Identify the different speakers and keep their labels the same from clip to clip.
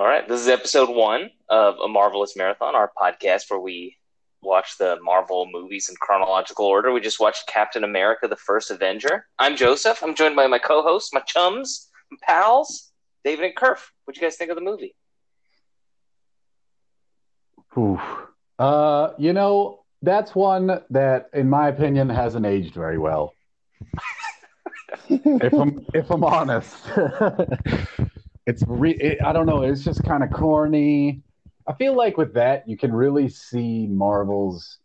Speaker 1: All right, this is episode one of A Marvelous Marathon, our podcast where we watch the Marvel movies in chronological order. We just watched Captain America: The First Avenger. I'm Josef. I'm joined by my co-hosts, my chums, my pals, David and Curf. What do you guys think of the movie?
Speaker 2: Oof. Uh, you know, that's one that, in my opinion, hasn't aged very well. if I'm if I'm honest, it's re- it, I don't know. It's just kind of corny. I feel like with that, you can really see Marvel's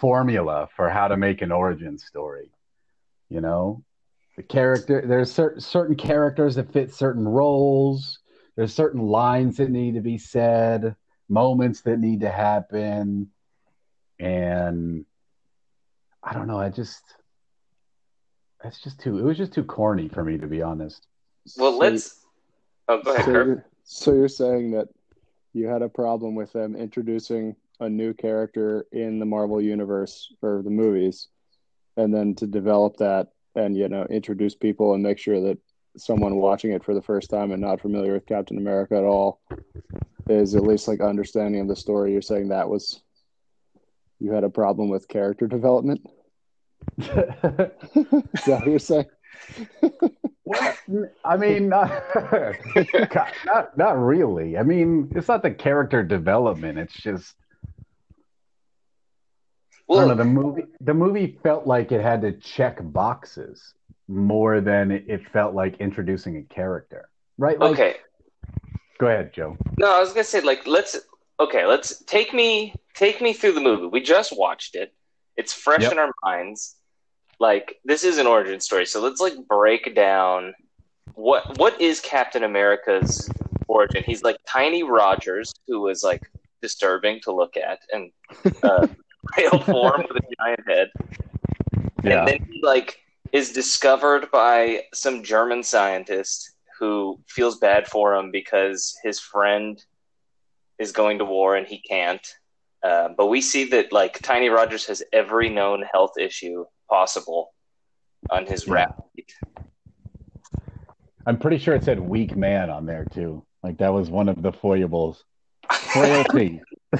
Speaker 2: formula for how to make an origin story. You know, the character there's certain certain characters that fit certain roles. There's certain lines that need to be said, moments that need to happen, and I don't know. I just it's just too. It was just too corny for me, to be honest.
Speaker 1: Well, let's. Oh, go ahead,
Speaker 3: So
Speaker 1: Curf.
Speaker 3: you're, so you're saying that you had a problem with them introducing a new character in the Marvel universe or the movies, and then to develop that and you know introduce people and make sure that someone watching it for the first time and not familiar with Captain America at all is at least like understanding of the story. You're saying that was you had a problem with character development. Is that what you're saying?
Speaker 2: What? I mean, not, not not really. I mean, it's not the character development. It's just don't know. The movie the movie felt like it had to check boxes more than it it felt like introducing a character. Right? Like,
Speaker 1: okay.
Speaker 2: Go ahead, Joe.
Speaker 1: No, I was gonna say like let's okay, let's take me take me through the movie. We just watched it. It's fresh
Speaker 2: Yep.
Speaker 1: in our minds. Like this is an origin story, so let's like break down what what is Captain America's origin. He's like Tiny Rogers, who was like disturbing to look at, and uh, pale form with a giant head.
Speaker 2: Yeah.
Speaker 1: And then he like is discovered by some German scientist who feels bad for him because his friend is going to war and he can't. Uh, but we see that like Tiny Rogers has every known health issue possible on his
Speaker 2: Yeah.
Speaker 1: rap.
Speaker 2: I'm pretty sure it said weak man on there too. Like that was one of the foibles. Frailty.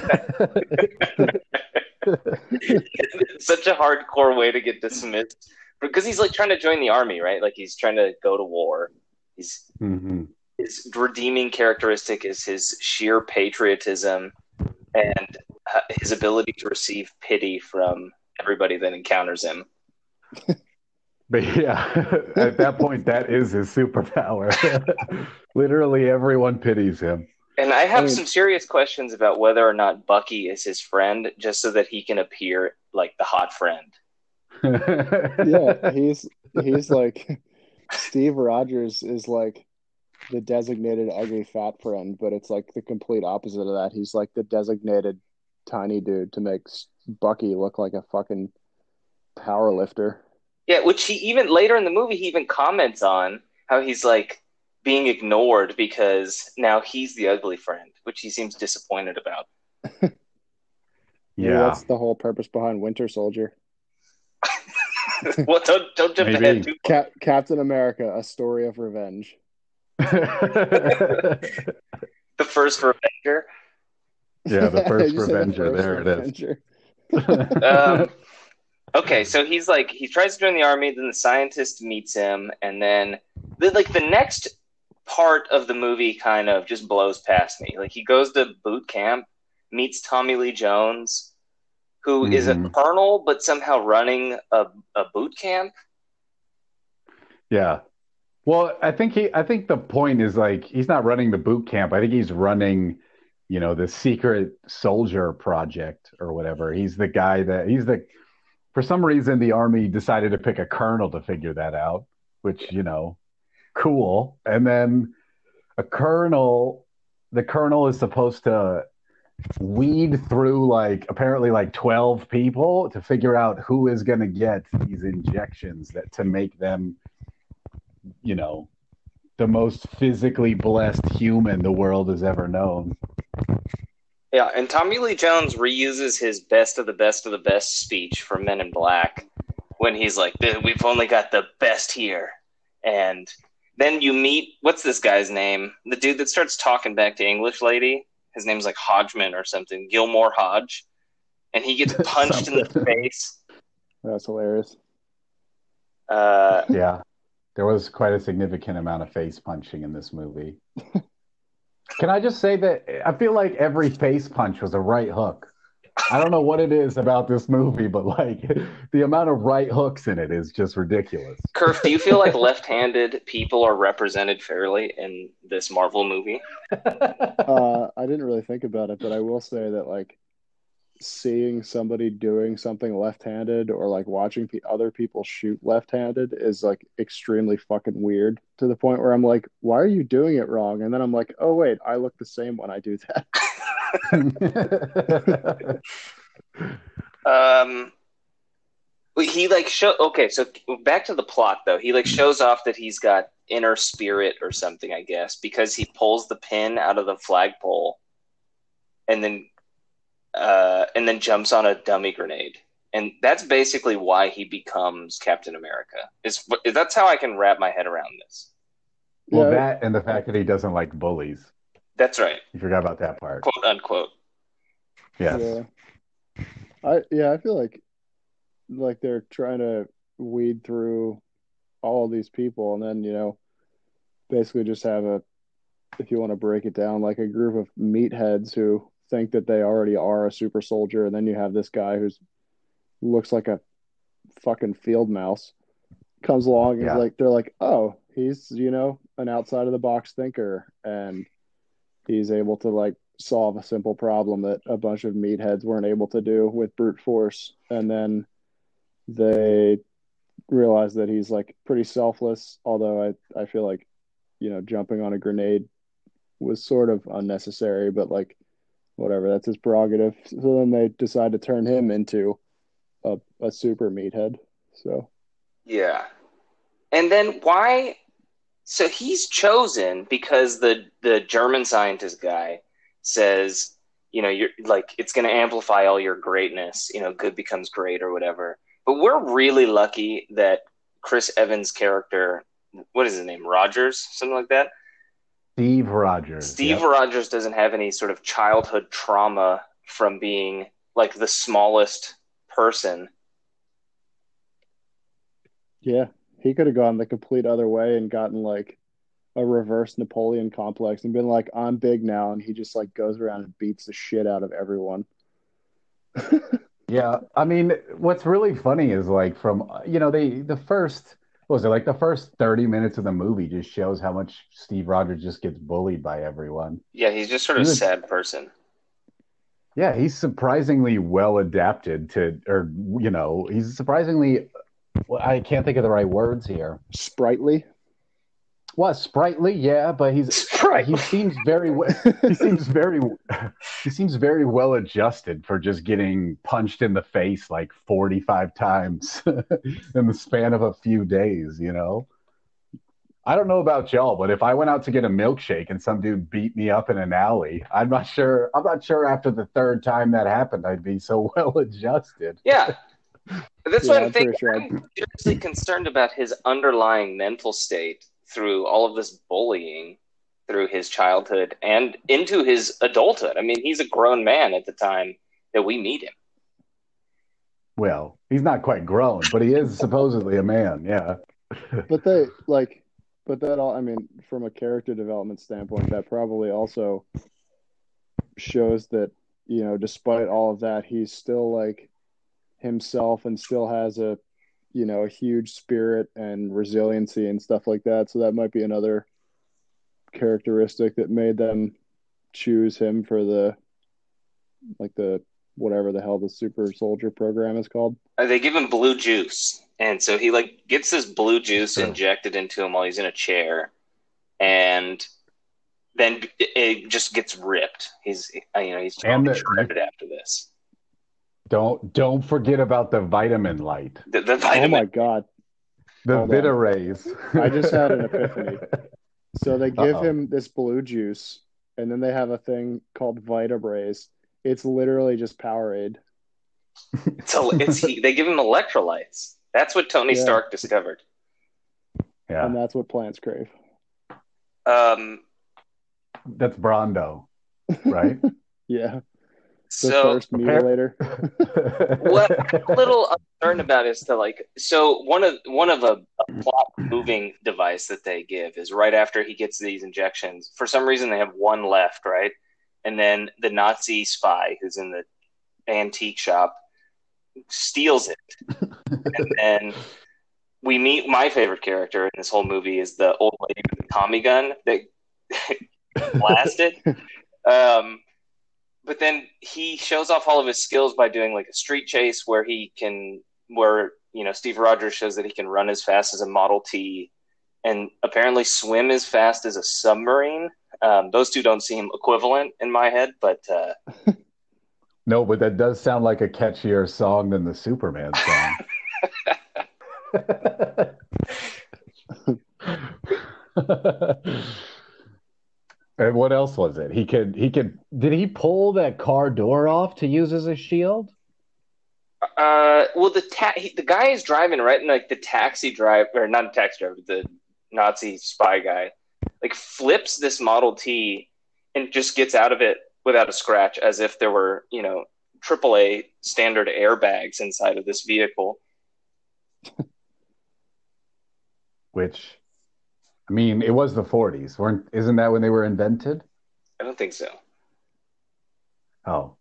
Speaker 1: Such a hardcore way to get dismissed because he's like trying to join the army, right? Like he's trying to go to war. He's
Speaker 2: hmm
Speaker 1: his redeeming characteristic is his sheer patriotism and uh, his ability to receive pity from everybody that encounters him.
Speaker 2: But yeah, at that point, that is his superpower. Literally everyone pities him.
Speaker 1: And I have
Speaker 3: I mean-
Speaker 1: some serious questions about whether or not Bucky is his friend just so that he can appear like the hot friend.
Speaker 3: yeah, he's he's like Steve Rogers is like the designated ugly fat friend, but it's like the complete opposite of that. He's like the designated tiny dude to make Bucky look like a fucking power lifter.
Speaker 1: Yeah, which he even later in the movie he even comments on how he's like being ignored because now he's the ugly friend, which he seems disappointed about.
Speaker 3: Maybe
Speaker 2: yeah.
Speaker 3: that's the whole purpose behind Winter Soldier.
Speaker 1: well, don't don't jump
Speaker 2: Maybe.
Speaker 1: ahead too
Speaker 3: Cap- Captain America: A Story of Revenge.
Speaker 1: The first Revenger.
Speaker 2: yeah, the first
Speaker 3: You said the first
Speaker 2: there it is.
Speaker 1: Um, okay, so he's like he tries to join the army, then the scientist meets him, and then the, like the next part of the movie kind of just blows past me. Like he goes to boot camp, meets Tommy Lee Jones, who is a
Speaker 2: Mhm.
Speaker 1: colonel but somehow running a, a boot camp.
Speaker 2: Yeah. Well, I think he I think the point is like he's not running the boot camp. I think he's running, you know, the secret soldier project or whatever. He's the guy that he's the for some reason the army decided to pick a colonel to figure that out, which, you know, cool. And then a colonel the colonel is supposed to weed through like apparently like 12 people to figure out who is going to get these injections that to make them you know the most physically blessed human the world has ever known
Speaker 1: Yeah, and Tommy Lee Jones reuses his best of the best of the best speech from Men in Black when he's like, "We've only got the best here," and then you meet what's this guy's name? The dude that starts talking back to English lady. His name's like Hodgman or something. Gilmore Hodge, and he gets punched in the face.
Speaker 3: That's hilarious.
Speaker 1: Uh,
Speaker 2: Yeah. There was quite a significant amount of face punching in this movie. Can I just say that I feel like every face punch was a right hook. I don't know what it is about this movie, but like the amount of right hooks in it is just ridiculous.
Speaker 1: Curf, do you feel like left-handed people are represented fairly in this Marvel movie?
Speaker 3: Uh, I didn't really think about it, but I will say that like seeing somebody doing something left-handed or like watching pe- other people shoot left-handed is like extremely fucking weird to the point where I'm like, why are you doing it wrong? And then I'm like, oh wait, I look the same when I do that.
Speaker 1: Um, he like show okay. So back to the plot though. He like shows off that he's got inner spirit or something, I guess, because he pulls the pin out of the flagpole, and then uh, and then jumps on a dummy grenade. And that's basically why he becomes Captain America. Is that's how I can wrap my head around this.
Speaker 2: well,
Speaker 3: Yeah.
Speaker 2: that and the fact that he doesn't like bullies.
Speaker 1: That's right,
Speaker 2: You forgot about that part.
Speaker 1: quote unquote.
Speaker 2: Yes.
Speaker 3: Yeah. I yeah, I feel like like they're trying to weed through all of these people and then, you know, basically just have a if you want to break it down, like a group of meatheads who think that they already are a super soldier, and then you have this guy who's looks like a fucking field mouse comes along and
Speaker 2: Yeah.
Speaker 3: like they're like, Oh, he's, you know, an outside of the box thinker and he's able to like solve a simple problem that a bunch of meatheads weren't able to do with brute force. And then they realize that he's like pretty selfless, although I, I feel like, you know, jumping on a grenade was sort of unnecessary, but like whatever, that's his prerogative. So then they decide to turn him into a, a super meathead. So
Speaker 1: Yeah. And then why so he's chosen because the the German scientist guy says, you know, you're like it's going to amplify all your greatness, you know, good becomes great or whatever. But we're really lucky that Chris Evans' character, what is his name? Rogers, something like that.
Speaker 2: Steve Rogers.
Speaker 1: Steve
Speaker 2: Yep.
Speaker 1: Rogers doesn't have any sort of childhood trauma from being like the smallest person.
Speaker 3: yeah, he could have gone the complete other way and gotten like a reverse Napoleon complex and been like, I'm big now. And he just like goes around and beats the shit out of everyone.
Speaker 2: Yeah, I mean, what's really funny is like from you know they the first what was it like the first 30 minutes of the movie just shows how much Steve Rogers just gets bullied by everyone.
Speaker 1: Yeah, he's just sort of a sad person.
Speaker 2: Yeah, he's surprisingly well adapted to or you know, he's surprisingly well, I can't think of the right words here.
Speaker 3: Sprightly.
Speaker 2: Well, sprightly, yeah, but he's
Speaker 1: Right.
Speaker 2: he seems very we- he seems very he seems very well adjusted for just getting punched in the face like 45 times in the span of a few days, you know. I don't know about y'all, but if I went out to get a milkshake and some dude beat me up in an alley, I'm not sure I'm not sure after the third time that happened I'd be so well adjusted.
Speaker 1: Yeah. That's
Speaker 3: Yeah,
Speaker 1: what I'm
Speaker 3: I'm
Speaker 1: thinking.
Speaker 3: sure
Speaker 1: I'm seriously concerned about his underlying mental state through all of this bullying through his childhood and into his adulthood. I mean, he's a grown man at the time that we meet him.
Speaker 2: Well, he's not quite grown, but he is supposedly a man, yeah.
Speaker 3: But they like, but that all, I mean, from a character development standpoint, that probably also shows that, you know, despite all of that, he's still like himself and still has a, you know, a huge spirit and resiliency and stuff like that. So that might be another characteristic that made them choose him for the, like the, whatever the hell the super soldier program is called.
Speaker 1: Uh, They give him blue juice, and so he like gets this blue juice
Speaker 2: Sure.
Speaker 1: injected into him while he's in a chair, and then it- it just gets ripped. He's uh, you know he's totally shredded after this.
Speaker 2: Don't don't forget about the vitamin light,
Speaker 1: The, the
Speaker 3: Oh my God.
Speaker 2: the
Speaker 3: Hold on.
Speaker 2: Vita rays.
Speaker 3: I just had an epiphany. So they give
Speaker 2: Uh-oh.
Speaker 3: him this blue juice, and then they have a thing called Vitabraze. It's literally just Powerade.
Speaker 1: It's, a, it's he, they give him electrolytes. That's what Tony
Speaker 3: Yeah.
Speaker 1: Stark discovered.
Speaker 2: yeah,
Speaker 3: And that's what plants crave.
Speaker 1: Um,
Speaker 2: That's Brawndo, right?
Speaker 3: Yeah, the
Speaker 1: so
Speaker 3: first mutilator.
Speaker 1: what I'm a little uncertain about is to like. So one of one of a, a plot moving device that they give is right after he gets these injections. For some reason, they have one left, right? And then the Nazi spy who's in the antique shop steals it, and then we meet my favorite character in this whole movie is the old lady with the Tommy gun that blasted. Um, but then he shows off all of his skills by doing like a street chase where he can, where you know Steve Rogers shows that he can run as fast as a Model T, and apparently swim as fast as a submarine. Um, those two don't seem equivalent in my head, but uh,
Speaker 2: No, but that does sound like a catchier song than the Superman song. and what else was it? He could he could did he pull that car door off to use as a shield?
Speaker 1: uh, well, the ta- he, the guy is driving right, and like the taxi driver, or not a taxi driver, the Nazi spy guy, like flips this Model T and just gets out of it without a scratch, as if there were you know AAA standard airbags inside of this vehicle.
Speaker 2: Which I mean, it was the 40s. Weren't isn't that when they were invented?
Speaker 1: I don't think so.
Speaker 2: Oh.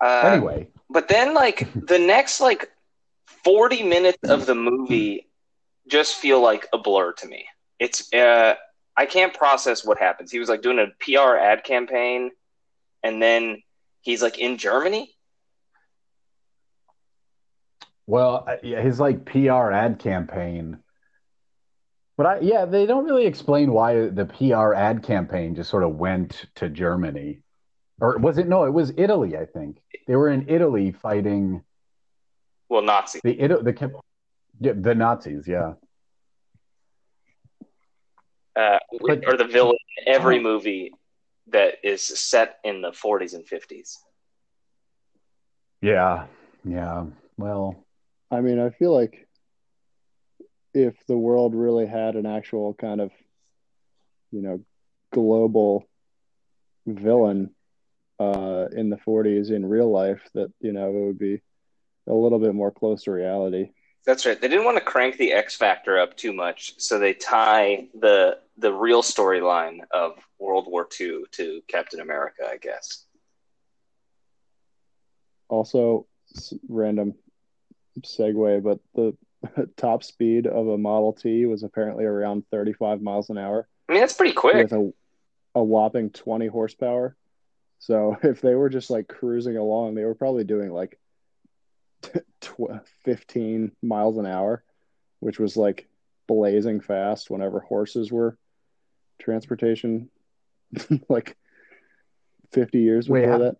Speaker 1: Uh,
Speaker 2: Anyway,
Speaker 1: but then like the next like 40 minutes of the movie just feel like a blur to me it's uh i can't process what happens he was like doing a pr ad campaign and then he's like in germany
Speaker 2: Well, yeah, his like PR ad campaign. But I yeah, they don't really explain why the PR ad campaign just sort of went to Germany. Or was it no, it was Italy, I think. They were in Italy fighting
Speaker 1: well nazi
Speaker 2: the Ita- the yeah, the Nazis, yeah.
Speaker 1: uh,
Speaker 2: But-
Speaker 1: or the villain in every movie that is set in the 40s and 50s
Speaker 2: Yeah. Yeah. Well,
Speaker 3: I mean, I feel like if the world really had an actual kind of, you know, global villain uh, in the 40s in real life, that, you know, it would be a little bit more close to reality.
Speaker 1: That's right. They didn't want to crank the X factor up too much, so they tie the the real storyline of World War II to Captain America, I guess.
Speaker 3: Also, random segue, but the top speed of a Model T was apparently around 35 miles an hour.
Speaker 1: I mean, that's pretty quick.
Speaker 3: with a a whopping 20 horsepower. So if they were just like cruising along, they were probably doing like tw- 15 miles an hour, which was like blazing fast whenever horses were transportation like 50 years
Speaker 2: Wait,
Speaker 3: before
Speaker 2: how-
Speaker 3: that.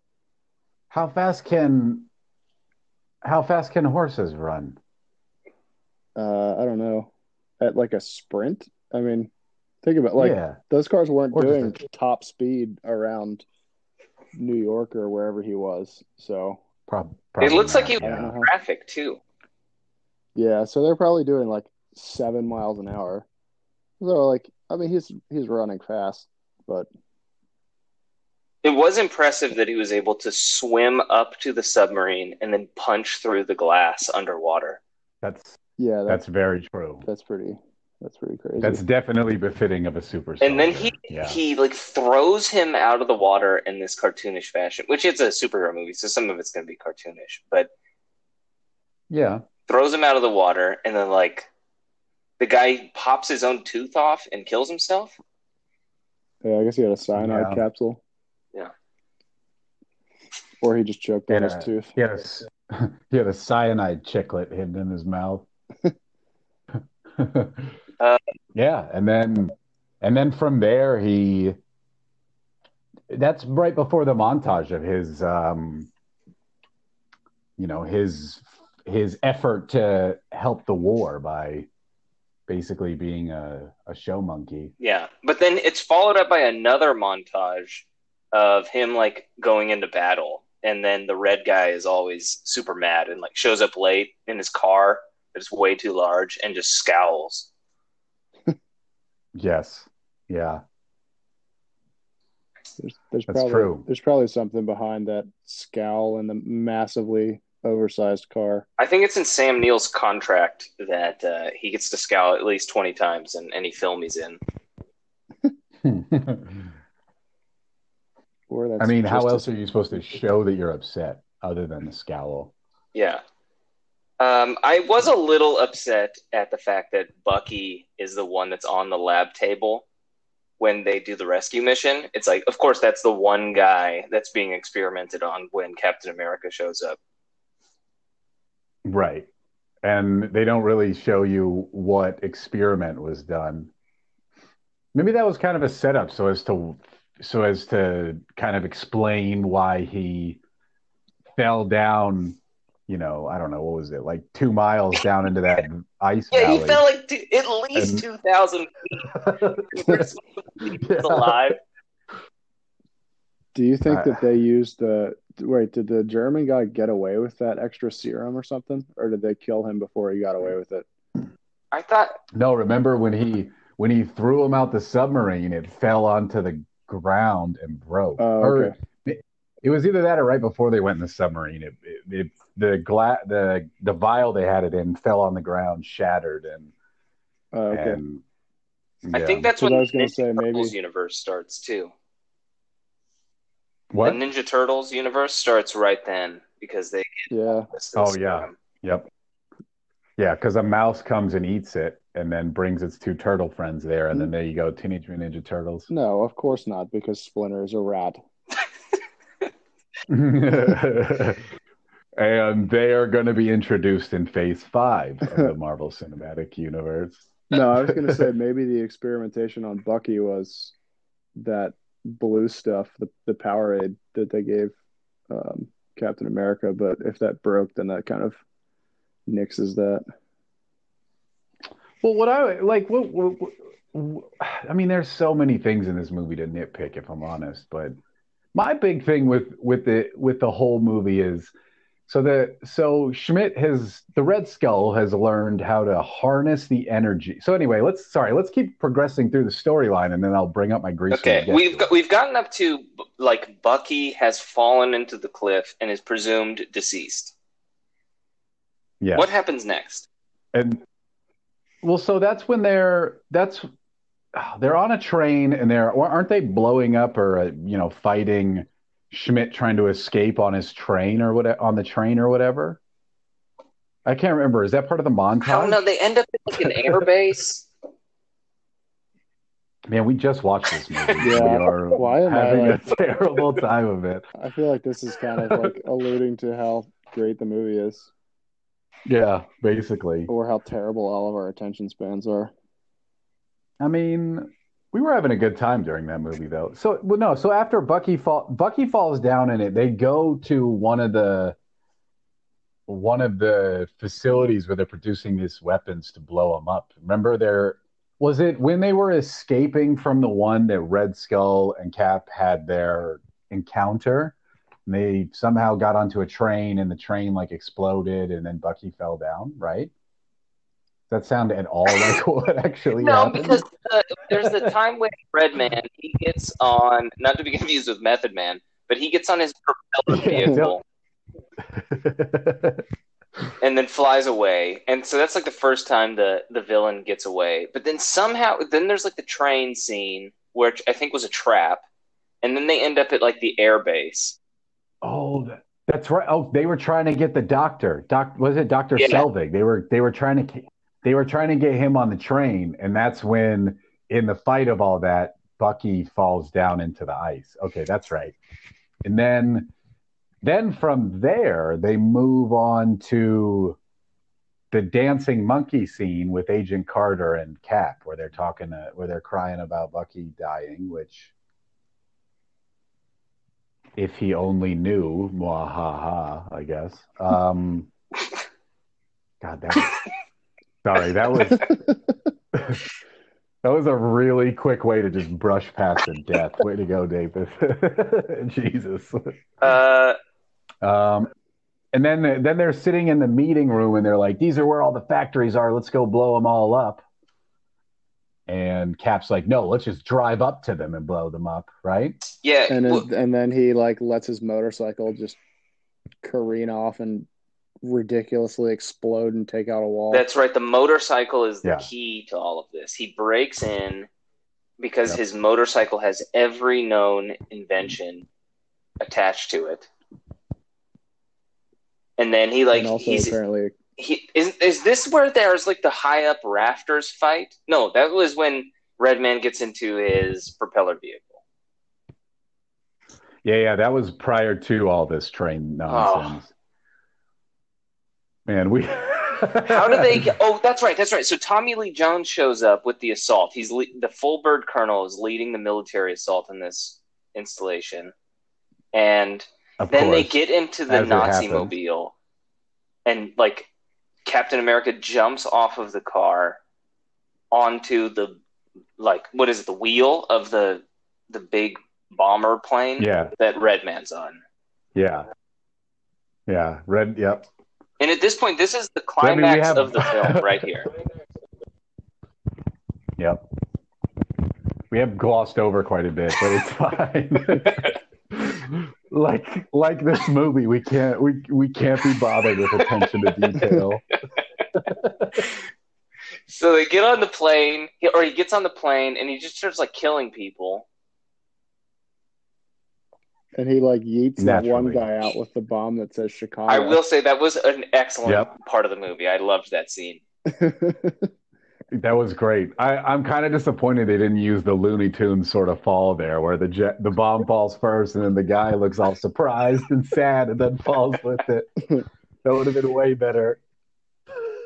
Speaker 2: how fast can how fast can horses run?
Speaker 3: Uh, I don't know. At like a sprint? I mean, think about like
Speaker 2: yeah.
Speaker 3: those cars weren't
Speaker 2: Or
Speaker 3: doing top speed around New York or wherever he was. So
Speaker 2: Prob-
Speaker 1: It
Speaker 2: probably
Speaker 1: looks like he
Speaker 3: I
Speaker 2: yeah.
Speaker 3: don't know how-
Speaker 1: traffic too.
Speaker 3: Yeah, so they're probably doing like seven miles an hour. So like, I mean, he's he's running fast, but
Speaker 1: It was impressive that he was able to swim up to the submarine and then punch through the glass underwater.
Speaker 2: That's
Speaker 3: yeah, that's
Speaker 2: that's very true.
Speaker 3: that's pretty that's pretty crazy.
Speaker 2: That's definitely befitting of a super
Speaker 1: And then he
Speaker 2: yeah.
Speaker 1: he like throws him out of the water in this cartoonish fashion, which it's a superhero movie, so some of it's going to be cartoonish, but
Speaker 2: yeah.
Speaker 1: throws him out of the water and then like the guy pops his own tooth off and kills himself.
Speaker 3: yeah, I guess he had a cyanide
Speaker 2: Yeah.
Speaker 3: capsule.
Speaker 1: Yeah.
Speaker 3: Or he just choked on
Speaker 2: Yeah.
Speaker 3: his tooth.
Speaker 2: He had a, s- he had a cyanide chiclet hidden in his mouth.
Speaker 1: Uh,
Speaker 2: yeah, and then and then from there he that's right before the montage of his um you know his his effort to help the war by basically being a, a show monkey.
Speaker 1: Yeah, but then it's followed up by another montage of him like going into battle, and then the red guy is always super mad and like shows up late in his car that's way too large and just scowls.
Speaker 2: Yes. Yeah.
Speaker 3: There's, there's
Speaker 2: That's
Speaker 3: probably
Speaker 2: true.
Speaker 3: there's probably something behind that scowl and the massively oversized car.
Speaker 1: I think it's in Sam Neill's contract that uh, he gets to scowl at least 20 times in any film he's in.
Speaker 3: Or that's
Speaker 2: I mean, how
Speaker 3: just a-
Speaker 2: else are you supposed to show that you're upset other than the scowl?
Speaker 1: Yeah. Um, I was a little upset at the fact that Bucky is the one that's on the lab table when they do the rescue mission. It's like, of course, that's the one guy that's being experimented on when Captain America shows up.
Speaker 2: Right. And they don't really show you what experiment was done. Maybe that was kind of a setup so as to so as to kind of explain why he fell down, you know, I don't know, what was it, like two miles down into that ice
Speaker 1: Yeah,
Speaker 2: valley.
Speaker 1: he fell like two, at least
Speaker 2: And-
Speaker 1: 2,000 feet. We're supposed to be
Speaker 2: Yeah.
Speaker 1: alive.
Speaker 3: Do you think
Speaker 2: I-
Speaker 3: that they used the wait? Did the German guy get away with that extra serum or something, or did they kill him before he got away with it?
Speaker 1: I thought,
Speaker 2: No, remember when he when he threw him out the submarine, it fell onto the ground and broke.
Speaker 3: Oh, okay.
Speaker 2: it, it was either that or right before they went in the submarine. It, it, it the gla- the the vial they had it in fell on the ground, shattered, and
Speaker 3: Oh, okay.
Speaker 2: and
Speaker 1: I think that's
Speaker 3: So
Speaker 1: when
Speaker 3: I was gonna say, maybe-
Speaker 1: Turtles universe starts too.
Speaker 2: what?
Speaker 1: The Ninja Turtles universe starts right then because they
Speaker 3: Yeah.
Speaker 2: Oh, yeah.
Speaker 1: serum.
Speaker 2: Yep. Yeah, because a mouse comes and eats it, and then brings its two turtle friends there, and then hmm. there you go, Teenage Mutant Ninja Turtles.
Speaker 3: No, of course not, because Splinter is a rat.
Speaker 2: and they are going to be introduced in Phase Five of the Marvel Cinematic Universe.
Speaker 3: No, I was gonna say maybe the experimentation on Bucky was that blue stuff, the the Powerade that they gave um, Captain America. But if that broke, then that kind of nixes that.
Speaker 2: Well, what I like, what, what, what, I mean, there's so many things in this movie to nitpick, if I'm honest. But my big thing with with the with the whole movie is so the so Schmidt has the Red Skull has learned how to harness the energy. So anyway, let's sorry, let's keep progressing through the storyline, and then I'll bring up my grease.
Speaker 1: Okay, we've got, we've gotten up to like Bucky has fallen into the cliff and is presumed deceased.
Speaker 2: yeah.
Speaker 1: What happens next?
Speaker 2: And well, so that's when they're that's they're on a train and they're aren't they blowing up or uh, you know fighting Schmidt trying to escape on his train or what on the train or whatever. I can't remember. Is that part of the montage?
Speaker 1: I don't know. They end up in like an air base.
Speaker 2: Man, we just watched this movie.
Speaker 3: Yeah.
Speaker 2: We are
Speaker 3: Why am I,
Speaker 2: having
Speaker 3: like-
Speaker 2: a terrible time of it.
Speaker 3: I feel like this is kind of like alluding to how great the movie is,
Speaker 2: Yeah, basically.
Speaker 3: or how terrible all of our attention spans are.
Speaker 2: I mean, we were having a good time during that movie, though. So, well, no. So after Bucky fall, Bucky falls down in it. They go to one of the one of the facilities where they're producing these weapons to blow them up. Remember, there was it when they were escaping from the one that Red Skull and Cap had their encounter. And they somehow got onto a train, and the train like exploded, and then Bucky fell down. Right? That sound at all like what actually
Speaker 1: No,
Speaker 2: happened?
Speaker 1: because uh, there's the time when Redman he gets on, not to be confused with Method Man, but he gets on his propeller vehicle and then flies away. And so that's like the first time the the villain gets away. But then somehow, then there's like the train scene, which I think was a trap, and then they end up at like the air base.
Speaker 2: Oh, that's right. Oh, they were trying to get the doctor. Doc was it Doctor
Speaker 1: Yeah.
Speaker 2: Selvig? They were they were trying to they were trying to get him on the train, and that's when in the fight of all that, Bucky falls down into the ice. Okay, that's right. And then then from there they move on to the dancing monkey scene with Agent Carter and Cap, where they're talking, uh, where they're crying about Bucky dying, which if he only knew, mwahaha, I guess. Um, God, that was, sorry, that was that was a really quick way to just brush past the death. Way to go, David. Jesus.
Speaker 1: Uh,
Speaker 2: Um, and then then they're sitting in the meeting room and they're like, "These are where all the factories are. Let's go blow them all up." and Cap's like, no, let's just drive up to them and blow them up, right?
Speaker 1: Yeah,
Speaker 3: and
Speaker 1: well,
Speaker 3: and then he like lets his motorcycle just careen off and ridiculously explode and take out a wall.
Speaker 1: that's right. The motorcycle is the
Speaker 2: Yeah.
Speaker 1: key to all of this. He breaks in because
Speaker 2: Yep.
Speaker 1: his motorcycle has every known invention attached to it. And then he like
Speaker 3: also
Speaker 1: he's
Speaker 3: apparently
Speaker 1: he is is this where there's like the high up rafters fight? No, that was when Redman gets into his propeller vehicle.
Speaker 2: Yeah, yeah, that was prior to all this train nonsense. Oh. Man, we.
Speaker 1: How do they get? Oh, that's right, that's right. So Tommy Lee Jones shows up with the assault. He's le- the full bird colonel is leading the military assault in this installation, and
Speaker 2: Of
Speaker 1: then they get into the Nazi mobile, and like Captain America jumps off of the car onto the like what is it the wheel of the the big bomber plane
Speaker 2: Yeah,
Speaker 1: that Redman's on.
Speaker 2: yeah, yeah. Red. Yep.
Speaker 1: And at this point, this is the
Speaker 2: I mean,
Speaker 1: climax
Speaker 2: have-
Speaker 1: of the film right here.
Speaker 2: Yep. We have glossed over quite a bit, but it's fine. like like this movie, we can't we we can't be bothered with attention to detail.
Speaker 1: So they get on the plane, or he gets on the plane, and he just starts like killing people.
Speaker 3: And he like yeets that one guy out with the bomb that says Chicago.
Speaker 1: I will say that was an excellent
Speaker 2: Yep.
Speaker 1: part of the movie. I loved that scene.
Speaker 2: That was great. I, I'm kind of disappointed they didn't use the Looney Tunes sort of fall there, where the jet, the bomb falls first, and then the guy looks all surprised and sad, and then falls with it. That would have been way better.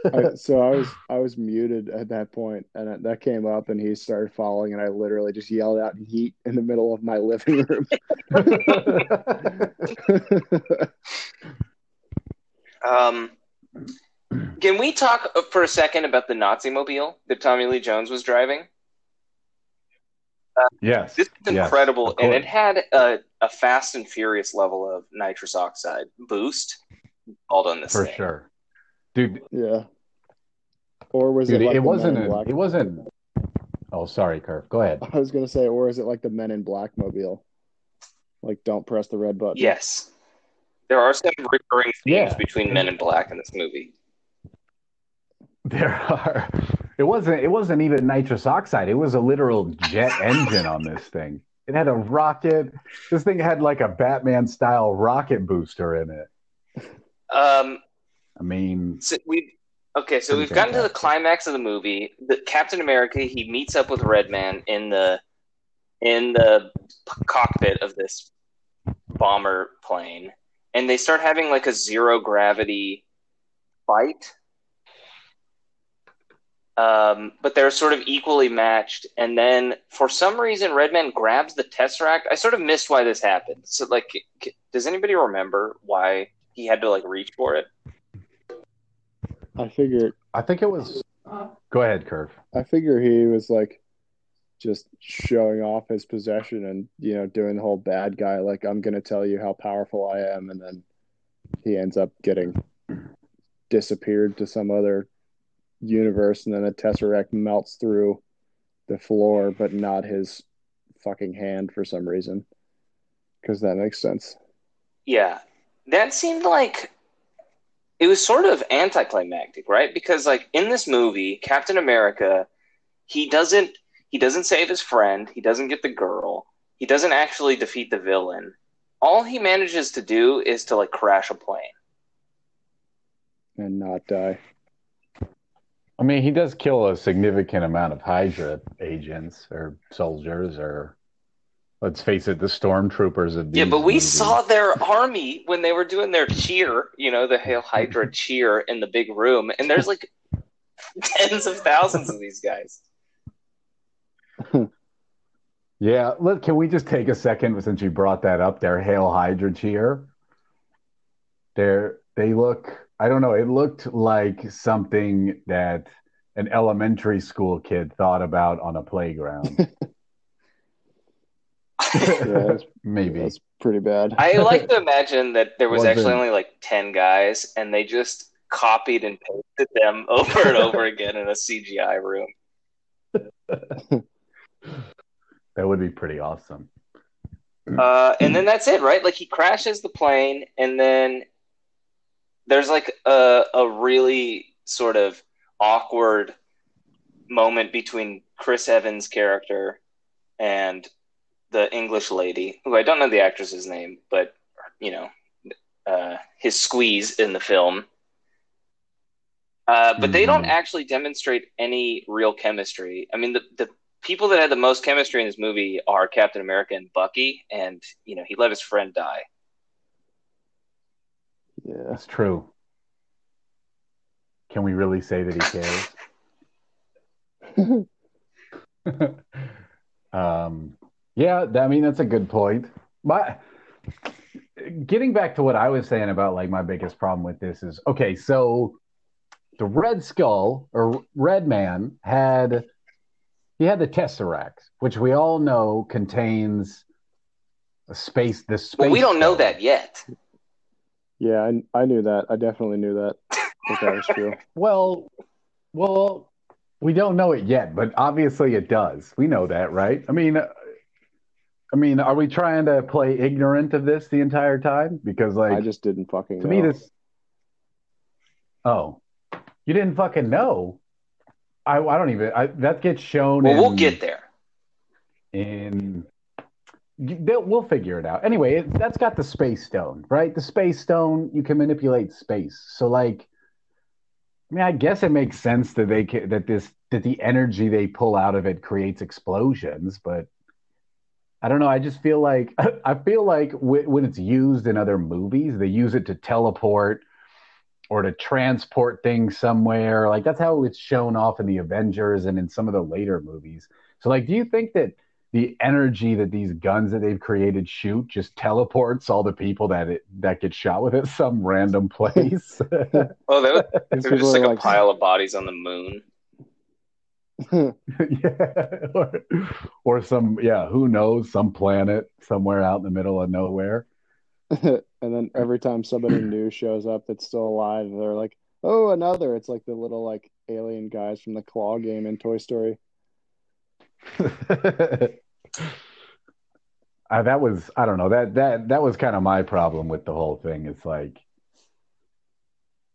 Speaker 3: I, so I was I was muted at that point, and that came up, and he started falling, and I literally just yelled out "Yeet" in the middle of my living room.
Speaker 1: Um, can we talk for a second about the Nazi mobile that Tommy Lee Jones was driving?
Speaker 2: yes,
Speaker 1: This is incredible,
Speaker 2: of
Speaker 1: and it had a, a fast and furious level of nitrous oxide boost All on this
Speaker 2: for
Speaker 1: thing.
Speaker 2: sure, dude.
Speaker 3: yeah. Or was
Speaker 2: Dude,
Speaker 3: it like
Speaker 2: it
Speaker 3: the
Speaker 2: wasn't.
Speaker 3: Men in
Speaker 2: A,
Speaker 3: Black?
Speaker 2: it wasn't. Oh, sorry, Kirk. Go ahead.
Speaker 3: I was gonna say, or is it like the Men in Black mobile? Like, don't press the red button.
Speaker 1: Yes, there are some recurring themes
Speaker 2: Yeah.
Speaker 1: between Men in Black in this movie.
Speaker 2: There are. It wasn't. It wasn't even nitrous oxide. It was a literal jet engine on this thing. It had a rocket. This thing had like a Batman style rocket booster in it.
Speaker 1: Um,
Speaker 2: I mean,
Speaker 1: so we okay, so we've gotten to the climax of the movie. The Captain America he meets up with Redman in the in the cockpit of this bomber plane, and they start having like a zero gravity fight. Um, but they're sort of equally matched, and then for some reason, Redman grabs the Tesseract. I sort of missed why this happened. So, like, c- does anybody remember why he had to like reach for it?
Speaker 3: I figured.
Speaker 2: I think it was. Go ahead, Kirk.
Speaker 3: I figure he was like just showing off his possession and you know doing the whole bad guy like I'm gonna tell you how powerful I am, and then he ends up getting disappeared to some other universe, and then the tesseract melts through the floor, but not his fucking hand for some reason. Because that makes sense.
Speaker 1: Yeah, that seemed like it was sort of anticlimactic, right? Because like in this movie, Captain America, he doesn't he doesn't save his friend, he doesn't get the girl, he doesn't actually defeat the villain. All he manages to do is to like crash a plane.
Speaker 3: And not die.
Speaker 2: I mean, he does kill a significant amount of Hydra agents or soldiers, or let's face it, the stormtroopers of
Speaker 1: Yeah, but we
Speaker 2: movies.
Speaker 1: saw their army when they were doing their cheer, you know, the Hail Hydra cheer in the big room, and there's like tens of thousands of these guys.
Speaker 2: Yeah, look, can we just take a second since you brought that up? Their Hail Hydra cheer. They're they look. I don't know. It looked like something that an elementary school kid thought about on a playground.
Speaker 3: Yeah,
Speaker 2: Maybe.
Speaker 3: that's pretty bad.
Speaker 1: I like to imagine that there was
Speaker 2: Wasn't-
Speaker 1: actually only like 10 guys and they just copied and pasted them over and over again in a CGI room.
Speaker 2: that would be pretty awesome.
Speaker 1: Uh, and then that's it, right? Like he crashes the plane, and then there's like a a really sort of awkward moment between Chris Evans' character and the English lady, who I don't know the actress's name, but you know, uh, his squeeze in the film. Uh, but mm-hmm. they don't mm-hmm. actually demonstrate any real chemistry. I mean, the, the people that had the most chemistry in this movie are Captain America and Bucky, and you know he let his friend die.
Speaker 2: Yeah, that's true. Can we really say that he cares? um, yeah, I mean that's a good point. My getting back to what I was saying about like my biggest problem with this is okay, so the Red Skull or Red Man had he had the Tesseract, which we all know contains a space. The space.
Speaker 1: Well, we don't know that yet.
Speaker 3: Yeah, I, I knew that. I definitely knew that. that was true.
Speaker 2: Well, well, we don't know it yet, but obviously it does. We know that, right? I mean, I mean, are we trying to play ignorant of this the entire time? Because like, I
Speaker 3: just didn't fucking.
Speaker 2: To
Speaker 3: know.
Speaker 2: me, this. Oh, you didn't fucking know. I, I don't even. I, that gets shown.
Speaker 1: Well,
Speaker 2: in,
Speaker 1: we'll get there.
Speaker 2: In we'll figure it out. Anyway, it, that's got the space stone, right? The space stone, you can manipulate space. So, like, I mean, I guess it makes sense that they can, that this that the energy they pull out of it creates explosions, but I don't know. I just feel like I feel like when it's used in other movies, they use it to teleport or to transport things somewhere. Like that's how it's shown off in the Avengers and in some of the later movies. So like do you think that the energy that these guns that they've created shoot just teleports all the people that it that get shot with it some random place?
Speaker 1: oh, they are just like, like a pile of bodies on the moon.
Speaker 2: yeah, or, or some yeah, who knows, some planet somewhere out in the middle of nowhere.
Speaker 3: and then every time somebody new shows up that's still alive, they're like, "Oh, another!" It's like the little like alien guys from the claw game in Toy Story.
Speaker 2: uh, that was I don't know that that that was kind of my problem with the whole thing. It's like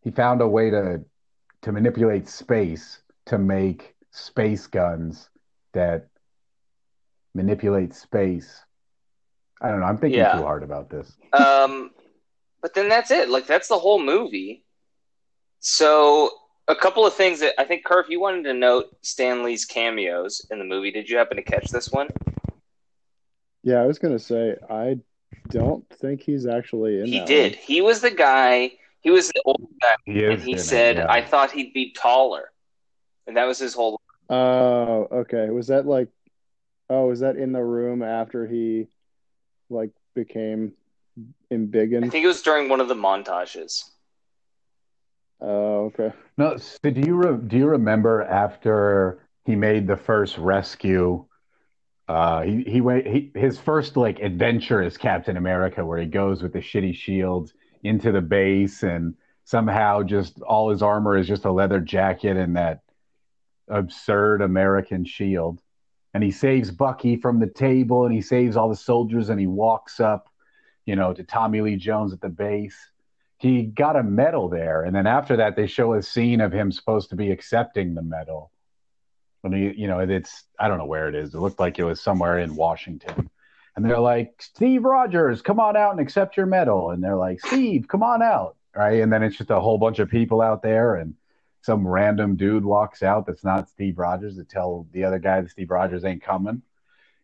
Speaker 2: he found a way to to manipulate space to make space guns that manipulate space I don't know. I'm thinking yeah. too hard about this.
Speaker 1: Um, but then that's it. Like that's the whole movie. So a couple of things that I think, Kirk, you wanted to note Stan Lee's cameos in the movie. Did you happen to catch this one?
Speaker 3: Yeah, I was gonna say I don't think he's actually in.
Speaker 1: He did.
Speaker 3: One.
Speaker 1: He was the guy. He was the old guy, he and he said, it, yeah. "I thought he'd be taller," and that was his whole.
Speaker 3: Oh, okay. Was that like? Oh, was that in the room after he like became embiggened?
Speaker 1: I think it was during one of the montages.
Speaker 3: Oh, okay.
Speaker 2: No, so do you re- do you remember after he made the first rescue? Uh, he he went he, his first like adventure as Captain America, where he goes with the shitty shield into the base, and somehow just all his armor is just a leather jacket and that absurd American shield and he saves Bucky from the table and he saves all the soldiers and he walks up, you know, to Tommy Lee Jones at the base. He got a medal there. And then after that, they show a scene of him supposed to be accepting the medal. And he, you know, it's, I don't know where it is. It looked like it was somewhere in Washington. And they're like, Steve Rogers, come on out and accept your medal. And they're like, Steve, come on out. Right. And then it's just a whole bunch of people out there. And some random dude walks out that's not Steve Rogers to tell the other guy that Steve Rogers ain't coming.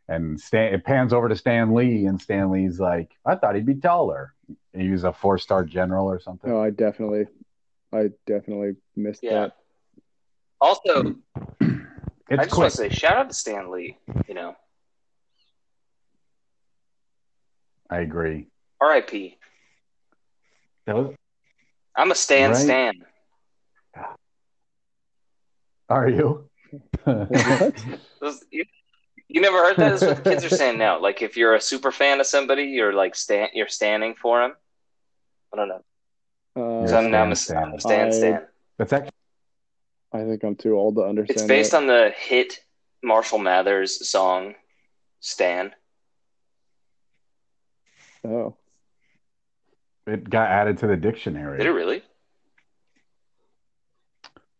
Speaker 2: And Stan, it pans over to Stan Lee, and Stan Lee's like, I thought he'd be taller. He was a four star general or something.
Speaker 3: Oh, I definitely, I definitely missed yeah. that.
Speaker 1: Also, I just quick. want to say shout out to Stan Lee. You know,
Speaker 2: I agree.
Speaker 1: R.I.P.
Speaker 2: Was...
Speaker 1: I'm a Stan right? Stan.
Speaker 2: Are you?
Speaker 1: you? you? never heard that? That's what the kids are saying now. Like if you're a super fan of somebody, you're like stand, you're standing for them. I don't know. Uh, so I'm now a Stan. Stan. Stan.
Speaker 2: That's actually.
Speaker 3: I think I'm too old to understand.
Speaker 1: It's based
Speaker 3: that.
Speaker 1: on the hit Marshall Mathers song, Stan.
Speaker 3: Oh,
Speaker 2: It got added to the dictionary.
Speaker 1: Did it really?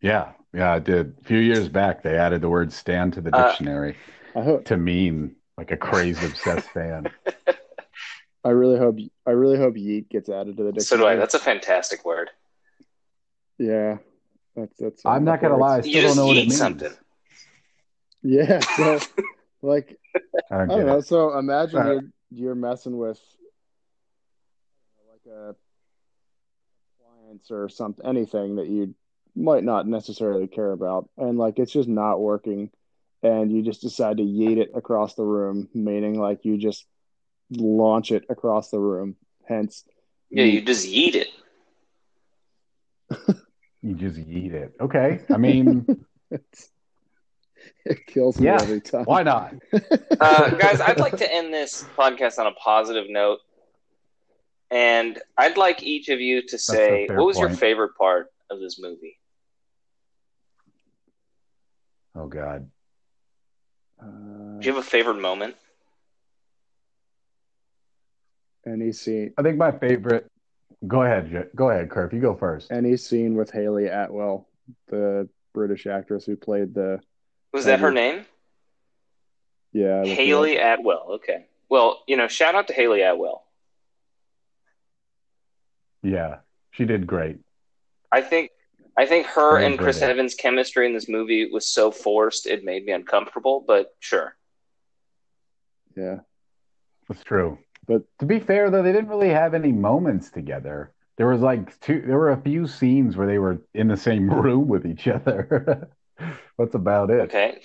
Speaker 2: Yeah, yeah, it did. A few years back, they added the word "stand" to the
Speaker 1: Uh,
Speaker 2: dictionary
Speaker 3: I hope.
Speaker 2: to mean like a crazed, obsessed fan.
Speaker 3: I really hope. I really hope Yeet gets added to the dictionary.
Speaker 1: So do. I. That's a fantastic word.
Speaker 3: yeah. That's that's.
Speaker 2: I'm not gonna lie, I
Speaker 1: You
Speaker 2: still
Speaker 1: just
Speaker 2: don't know what it
Speaker 1: yeet
Speaker 2: means.
Speaker 1: something.
Speaker 3: Yeah. So, like,
Speaker 2: I don't
Speaker 3: I don't know.
Speaker 2: it.
Speaker 3: So imagine
Speaker 2: Uh,
Speaker 3: you're you're messing with like a appliance or something, anything that you might not necessarily care about, and like it's just not working, and you just decide to yeet it across the room, meaning like you just launch it across the room. Hence,
Speaker 1: Yeah, you just yeet it.
Speaker 2: You just yeet it. Okay. I mean,
Speaker 3: it kills me
Speaker 2: Yeah.
Speaker 3: every time.
Speaker 2: why not?
Speaker 1: Uh, guys, I'd like to end this podcast on a positive note. And I'd like each of you to say, what was your favorite part of this movie?
Speaker 2: Oh God.
Speaker 3: Uh,
Speaker 1: Do you have a favorite moment?
Speaker 3: any scene,
Speaker 2: I think my favorite. Go ahead. Go ahead, Curf. You go first.
Speaker 3: any scene with Hayley Atwell, the British actress who played the
Speaker 1: Was that her name?
Speaker 3: yeah I looked it.
Speaker 1: Hayley Atwell. Okay. Well, you know, shout out to Hayley Atwell.
Speaker 2: Yeah, she did great.
Speaker 1: I think I think her and Chris
Speaker 2: British.
Speaker 1: Evans' chemistry in this movie was so forced it made me uncomfortable, but sure.
Speaker 3: Yeah.
Speaker 2: That's true.
Speaker 3: But-
Speaker 2: to be fair, though, they didn't really have any moments together. There was like two. There were a few scenes where they were in the same room with each other. That's about it.
Speaker 1: Okay.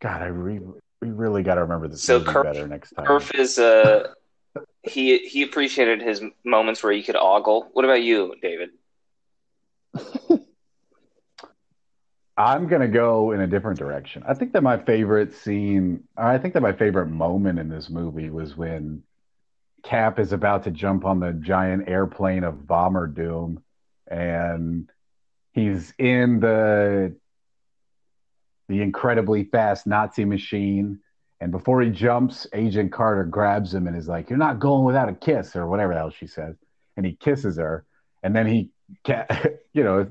Speaker 2: God, I re- we really got to remember this
Speaker 1: So
Speaker 2: movie
Speaker 1: Kirk-
Speaker 2: better next time.
Speaker 1: Murph is uh he he appreciated his moments where he could ogle. What about you, David?
Speaker 2: I'm gonna go in a different direction. I think that my favorite scene, I think that my favorite moment in this movie was when Cap is about to jump on the giant airplane of Bomber Doom, and he's in the the incredibly fast Nazi machine. And before he jumps, Agent Carter grabs him and is like, "You're not going without a kiss," or whatever the hell she says. And he kisses her, and then he, ca- you know,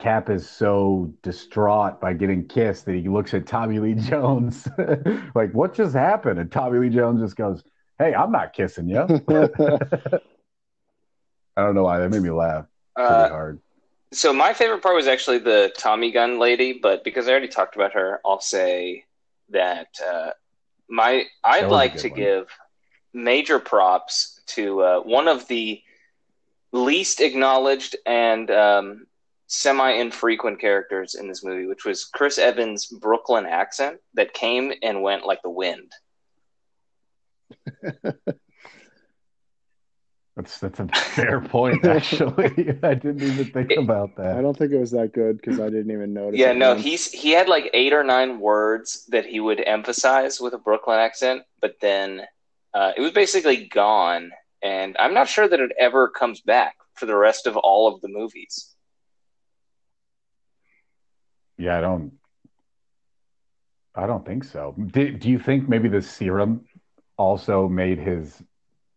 Speaker 2: Cap is so distraught by getting kissed that he looks at Tommy Lee Jones, like, "What just happened?" And Tommy Lee Jones just goes, "Hey, I'm not kissing you." I don't know why that made me laugh pretty
Speaker 1: Uh,
Speaker 2: hard.
Speaker 1: so my favorite part was actually the Tommy gun lady, but because I already talked about her, I'll say that uh, my I'd
Speaker 2: That
Speaker 1: like to
Speaker 2: one.
Speaker 1: give major props to uh, one of the least acknowledged and um, semi-infrequent characters in this movie, which was Chris Evans' Brooklyn accent that came and went like the wind.
Speaker 2: That's that's a fair point, actually. I didn't even think about that.
Speaker 3: I don't think it was that good because I didn't even notice.
Speaker 1: Yeah,
Speaker 3: it
Speaker 1: no,
Speaker 3: once.
Speaker 1: he's he had like eight or nine words that he would emphasize with a Brooklyn accent, but then uh, it was basically gone, and I'm not sure that it ever comes back for the rest of all of the movies.
Speaker 2: Yeah, I don't. I don't think so. Do, do you think maybe the serum also made his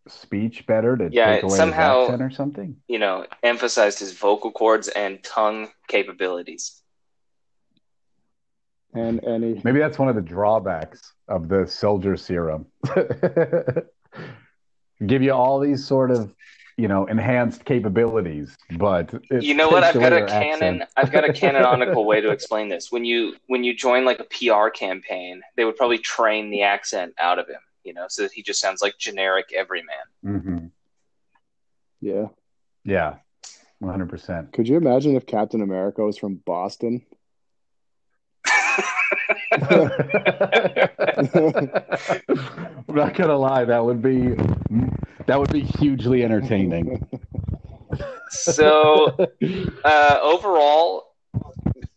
Speaker 2: speech better to
Speaker 1: Yeah,
Speaker 2: take away
Speaker 1: somehow-
Speaker 2: his accent or something?
Speaker 1: You know, emphasized his vocal cords and tongue capabilities.
Speaker 3: and and he
Speaker 2: Maybe that's one of the drawbacks of the soldier serum. Give you all these sort of, you know, enhanced capabilities, but
Speaker 1: you know what? I've got a canon. I've got a canonical way to explain this. When you when you join like a PR campaign, they would probably train the accent out of him. You know, so that he just sounds like generic everyman.
Speaker 2: hmm
Speaker 3: yeah.
Speaker 2: Yeah, one hundred percent.
Speaker 3: Could you imagine if Captain America was from Boston?
Speaker 2: I'm not gonna lie, that would be that would be hugely entertaining.
Speaker 1: So, uh, overall,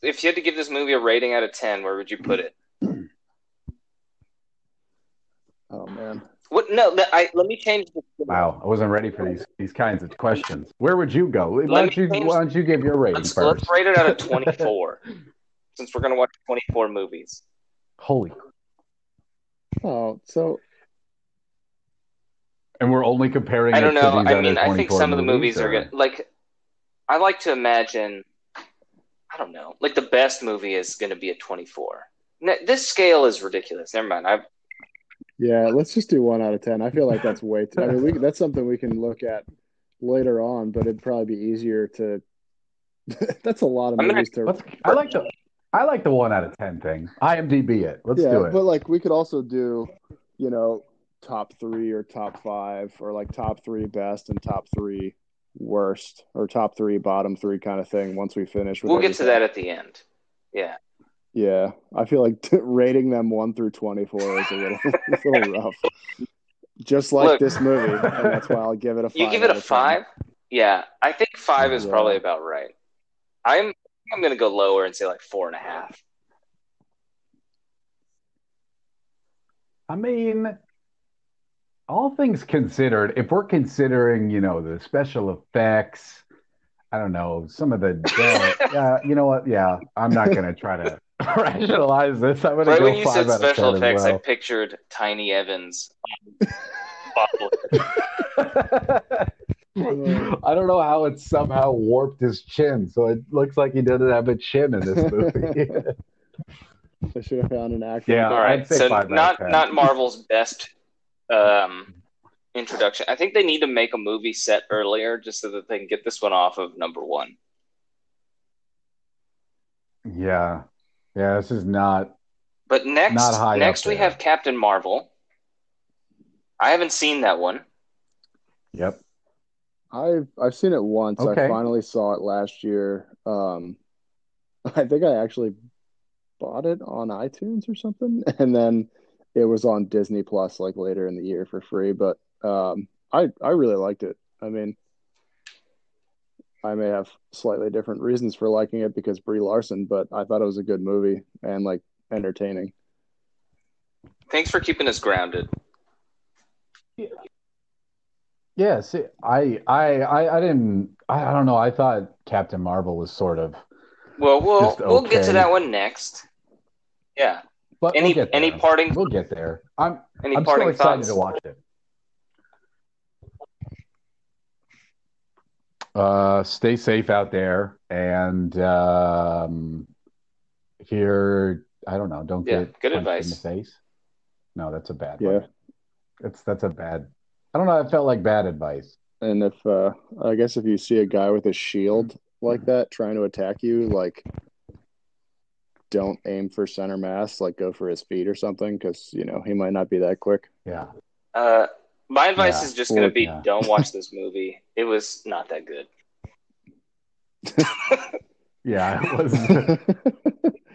Speaker 1: if you had to give this movie a rating out of ten, where would you put it?
Speaker 3: Oh man.
Speaker 1: What? No, I, let me change. The,
Speaker 2: wow, I wasn't ready for these these kinds of questions. Where would you go? Why
Speaker 1: Let
Speaker 2: don't
Speaker 1: me
Speaker 2: you
Speaker 1: change-
Speaker 2: Why don't you give your rating
Speaker 1: let's
Speaker 2: first?
Speaker 1: let's rate it out of twenty-four, since we're gonna watch twenty-four movies.
Speaker 2: Holy.
Speaker 3: Oh, so
Speaker 2: And we're only comparing.
Speaker 1: I don't know. I mean, I think some of the movies are
Speaker 2: or-
Speaker 1: gonna like. I like to imagine. I don't know. Like the best movie is going to be a 24. This scale is ridiculous. Never mind. I've
Speaker 3: yeah, let's just do one out of ten. I feel like that's way too. I mean, we, that's something we can look at later on, but it'd probably be easier to. that's a lot of
Speaker 1: I'm gonna-
Speaker 3: movies to.
Speaker 2: I like the. I like the one out of ten thing. IMDb it. Let's
Speaker 3: yeah,
Speaker 2: do it.
Speaker 3: but like we could also do, you know, top three or top five, or like top three best and top three worst, or top three bottom three kind of thing. Once we finish, with
Speaker 1: we'll get to that at the end. Yeah.
Speaker 3: Yeah, I feel like rating them one through twenty-four is a little, a little rough. Just like
Speaker 1: Look.
Speaker 3: this movie, and that's why I'll give it a five.
Speaker 1: You give it a
Speaker 3: of 10.
Speaker 1: five? Yeah, I think five is
Speaker 3: Yeah.
Speaker 1: probably about right. I'm I'm going to go lower and say like four and a half.
Speaker 2: I mean, all things considered, if we're considering, you know, the special effects, I don't know, some of the, yeah, uh, you know what? Yeah, I'm not going to try to rationalize this. I'm going to
Speaker 1: Right
Speaker 2: go
Speaker 1: when you
Speaker 2: five
Speaker 1: said
Speaker 2: out
Speaker 1: special
Speaker 2: 10 as
Speaker 1: effects, I pictured Tiny Evans. Bottle.
Speaker 2: I don't know how it somehow warped his chin, so it looks like he doesn't have a chin in this movie.
Speaker 3: I should have found an actor.
Speaker 2: Yeah.
Speaker 1: All
Speaker 2: I'd
Speaker 1: right,
Speaker 2: say
Speaker 1: so
Speaker 2: five out of
Speaker 1: not not Marvel's best um, introduction. I think they need to make a movie set earlier just so that they can get this one off of number one.
Speaker 2: yeah, yeah, this is not.
Speaker 1: But next,
Speaker 2: Not high
Speaker 1: next we have Captain Marvel. I haven't seen that one.
Speaker 2: Yep.
Speaker 3: I've I've seen it once.
Speaker 2: Okay.
Speaker 3: I finally saw it last year. Um, I think I actually bought it on iTunes or something, and then it was on Disney Plus like later in the year for free. But um, I I really liked it. I mean, I may have slightly different reasons for liking it because Brie Larson, but I thought it was a good movie and like entertaining.
Speaker 1: Thanks for keeping us grounded.
Speaker 2: Yeah, see, I, I, I, I didn't. I, I don't know. I thought Captain Marvel was sort of.
Speaker 1: Well, we'll
Speaker 2: Just
Speaker 1: we'll get to that one next. Yeah.
Speaker 2: But
Speaker 1: Any
Speaker 2: we'll
Speaker 1: any parting
Speaker 2: We'll get there. I'm.
Speaker 1: any
Speaker 2: I'm still
Speaker 1: parting
Speaker 2: excited
Speaker 1: thoughts?
Speaker 2: to watch it. Uh, stay safe out there, and um, here, I don't know. Don't
Speaker 1: Yeah,
Speaker 2: get
Speaker 1: good advice.
Speaker 2: in the face. No, that's a bad
Speaker 3: Yeah.
Speaker 2: one. It's that's a bad. I don't know. It felt like bad advice.
Speaker 3: And if uh I guess if you see a guy with a shield like that trying to attack you, like don't aim for center mass, like go for his feet or something, because you know he might not be that quick.
Speaker 2: Yeah.
Speaker 1: Uh, my advice
Speaker 2: Yeah.
Speaker 1: is just going to be
Speaker 2: yeah.
Speaker 1: don't watch this movie. It was not that good.
Speaker 2: Yeah, it was.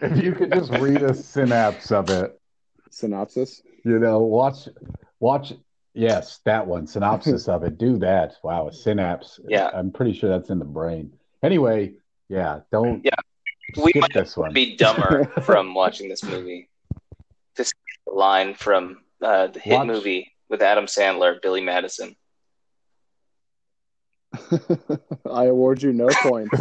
Speaker 2: if you could just read a synapse of it,
Speaker 3: Synopsis.
Speaker 2: you know, watch, watch. Yes, that one. Synopsis of it. Do that. Wow, a synapse.
Speaker 1: Yeah.
Speaker 2: I'm pretty sure that's in the brain. Anyway, yeah. Don't.
Speaker 1: Yeah. We
Speaker 2: skip
Speaker 1: might
Speaker 2: this one.
Speaker 1: Be dumber from watching this movie. This line from uh, the hit
Speaker 2: Watch-
Speaker 1: movie with Adam Sandler, Billy Madison.
Speaker 3: I award you no points.